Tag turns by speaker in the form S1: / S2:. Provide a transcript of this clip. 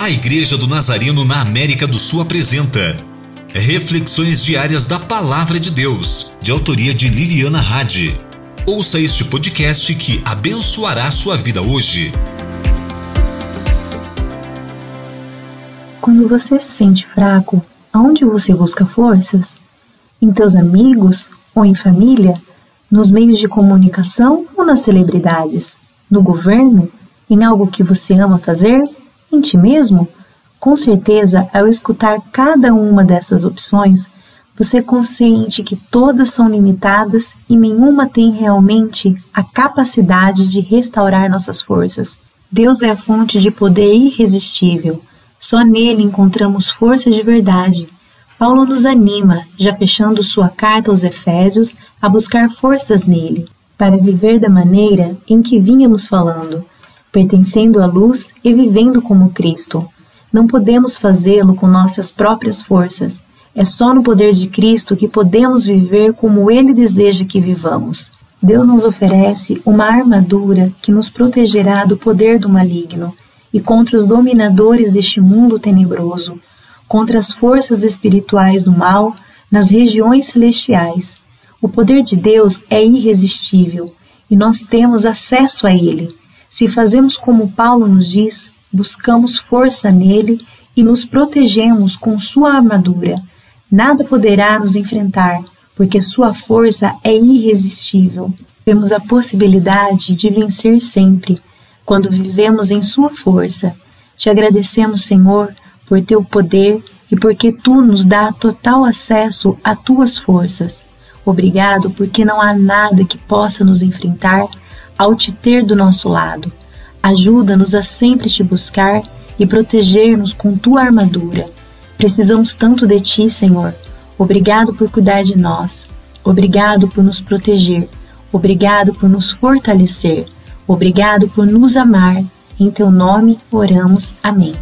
S1: A Igreja do Nazareno na América do Sul apresenta Reflexões Diárias da Palavra de Deus, de autoria de Liliana Hadi. Ouça este podcast que abençoará sua vida hoje.
S2: Quando você se sente fraco, aonde você busca forças? Em teus amigos ou em família? Nos meios de comunicação ou nas celebridades? No governo? Em algo que você ama fazer? Em ti mesmo? Com certeza, ao escutar cada uma dessas opções, você é consciente que todas são limitadas e nenhuma tem realmente a capacidade de restaurar nossas forças. Deus é a fonte de poder irresistível. Só nele encontramos força de verdade. Paulo nos anima, já fechando sua carta aos Efésios, a buscar forças nele, para viver da maneira em que vínhamos falando, pertencendo à luz e vivendo como Cristo. Não podemos fazê-lo com nossas próprias forças. É só no poder de Cristo que podemos viver como Ele deseja que vivamos. Deus nos oferece uma armadura que nos protegerá do poder do maligno e contra os dominadores deste mundo tenebroso, contra as forças espirituais do mal nas regiões celestiais. O poder de Deus é irresistível e nós temos acesso a ele. Se fazemos como Paulo nos diz, buscamos força nele e nos protegemos com sua armadura, nada poderá nos enfrentar, porque sua força é irresistível. Temos a possibilidade de vencer sempre, quando vivemos em sua força. Te agradecemos, Senhor, por teu poder e porque tu nos dá total acesso a tuas forças. Obrigado porque não há nada que possa nos enfrentar ao te ter do nosso lado. Ajuda-nos a sempre te buscar e proteger-nos com tua armadura. Precisamos tanto de ti, Senhor. Obrigado por cuidar de nós. Obrigado por nos proteger. Obrigado por nos fortalecer. Obrigado por nos amar. Em teu nome oramos. Amém.